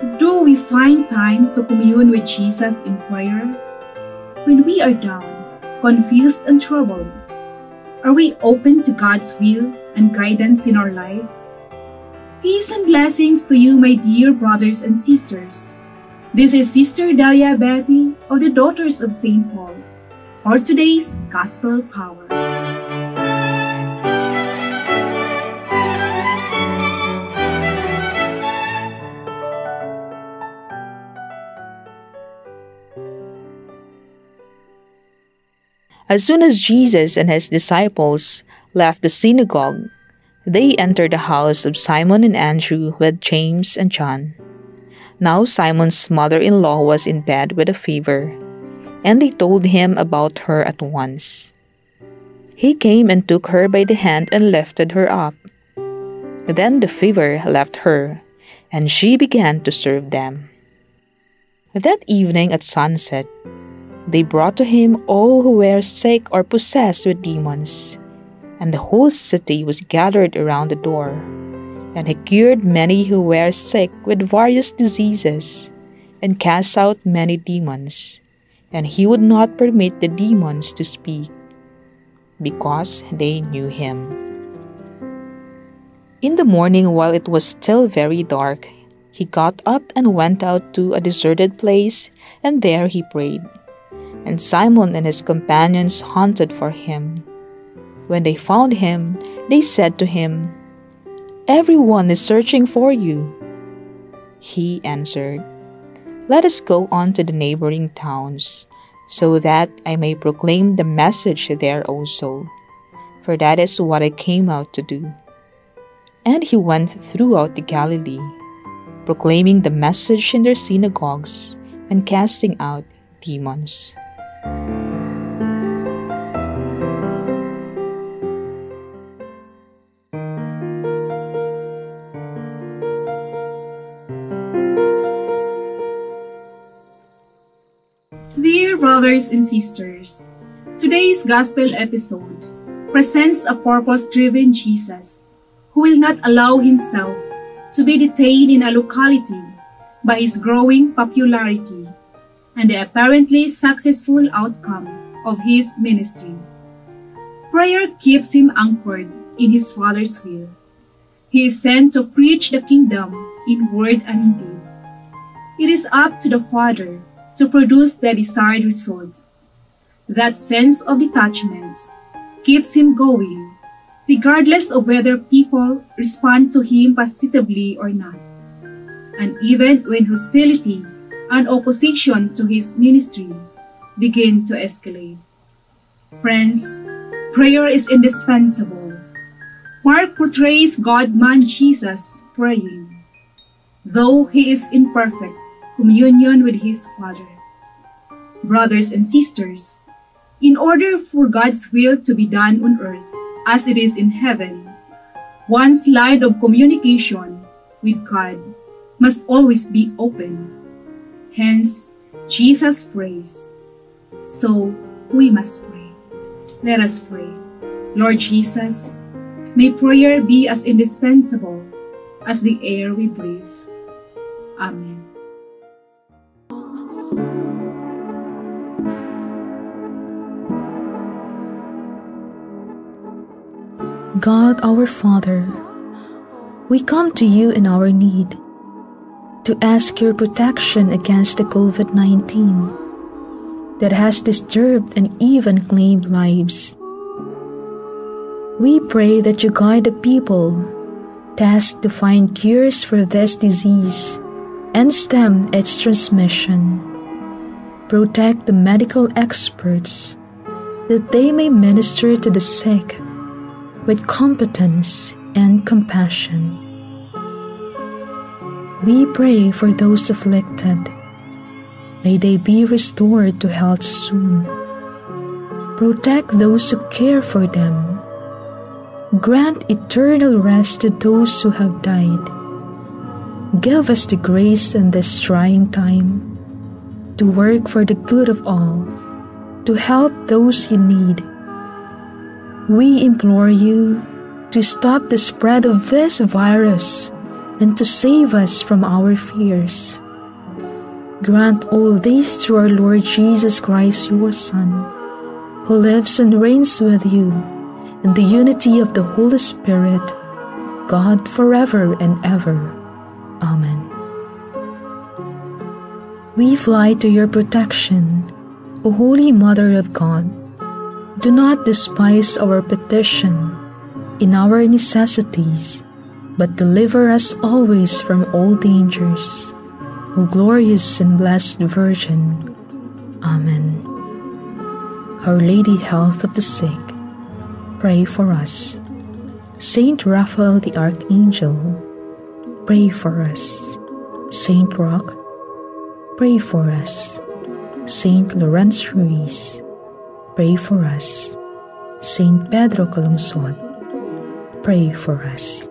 Do we find time to commune with Jesus in prayer? When we are down, confused, and troubled, are we open to God's will and guidance in our life? Peace and blessings to you, my dear brothers and sisters. This is Sister Dalia Betty of the Daughters of St. Paul for today's Gospel Power. As soon as Jesus and his disciples left the synagogue, they entered the house of Simon and Andrew with James and John. Now Simon's mother in law was in bed with a fever, and they told him about her at once. He came and took her by the hand and lifted her up. Then the fever left her, and she began to serve them. That evening at sunset, they brought to him all who were sick or possessed with demons, and the whole city was gathered around the door. And he cured many who were sick with various diseases, and cast out many demons, and he would not permit the demons to speak, because they knew him. In the morning, while it was still very dark, he got up and went out to a deserted place, and there he prayed and Simon and his companions hunted for him. When they found him, they said to him, Everyone is searching for you. He answered, Let us go on to the neighboring towns, so that I may proclaim the message there also, for that is what I came out to do. And he went throughout the Galilee, proclaiming the message in their synagogues and casting out demons. Dear brothers and sisters, today's Gospel episode presents a purpose driven Jesus who will not allow himself to be detained in a locality by his growing popularity and the apparently successful outcome of his ministry. Prayer keeps him anchored in his Father's will. He is sent to preach the kingdom in word and in deed. It is up to the Father to produce the desired result. That sense of detachment keeps him going, regardless of whether people respond to him positively or not. And even when hostility and opposition to his ministry begin to escalate. Friends, prayer is indispensable. Mark portrays God-man Jesus praying, though he is in perfect communion with his Father. Brothers and sisters, in order for God's will to be done on earth as it is in heaven, one's line of communication with God must always be open. Hence, Jesus prays. So, we must pray. Let us pray. Lord Jesus, may prayer be as indispensable as the air we breathe. Amen. God our Father, we come to you in our need to ask your protection against the COVID 19 that has disturbed and even claimed lives. We pray that you guide the people tasked to find cures for this disease and stem its transmission. Protect the medical experts that they may minister to the sick with competence and compassion. We pray for those afflicted. May they be restored to health soon. Protect those who care for them. Grant eternal rest to those who have died. Give us the grace in this trying time to work for the good of all, to help those in need we implore you to stop the spread of this virus and to save us from our fears. Grant all this through our Lord Jesus Christ, your Son, who lives and reigns with you in the unity of the Holy Spirit, God forever and ever. Amen. We fly to your protection, O Holy Mother of God. Do not despise our petition in our necessities but deliver us always from all dangers. O glorious and blessed Virgin. Amen. Our Lady Health of the Sick, pray for us. Saint Raphael the Archangel, pray for us. Saint Roch, pray for us. Saint Lawrence Ruiz, pray for us. Saint Pedro Calungsod, pray for us.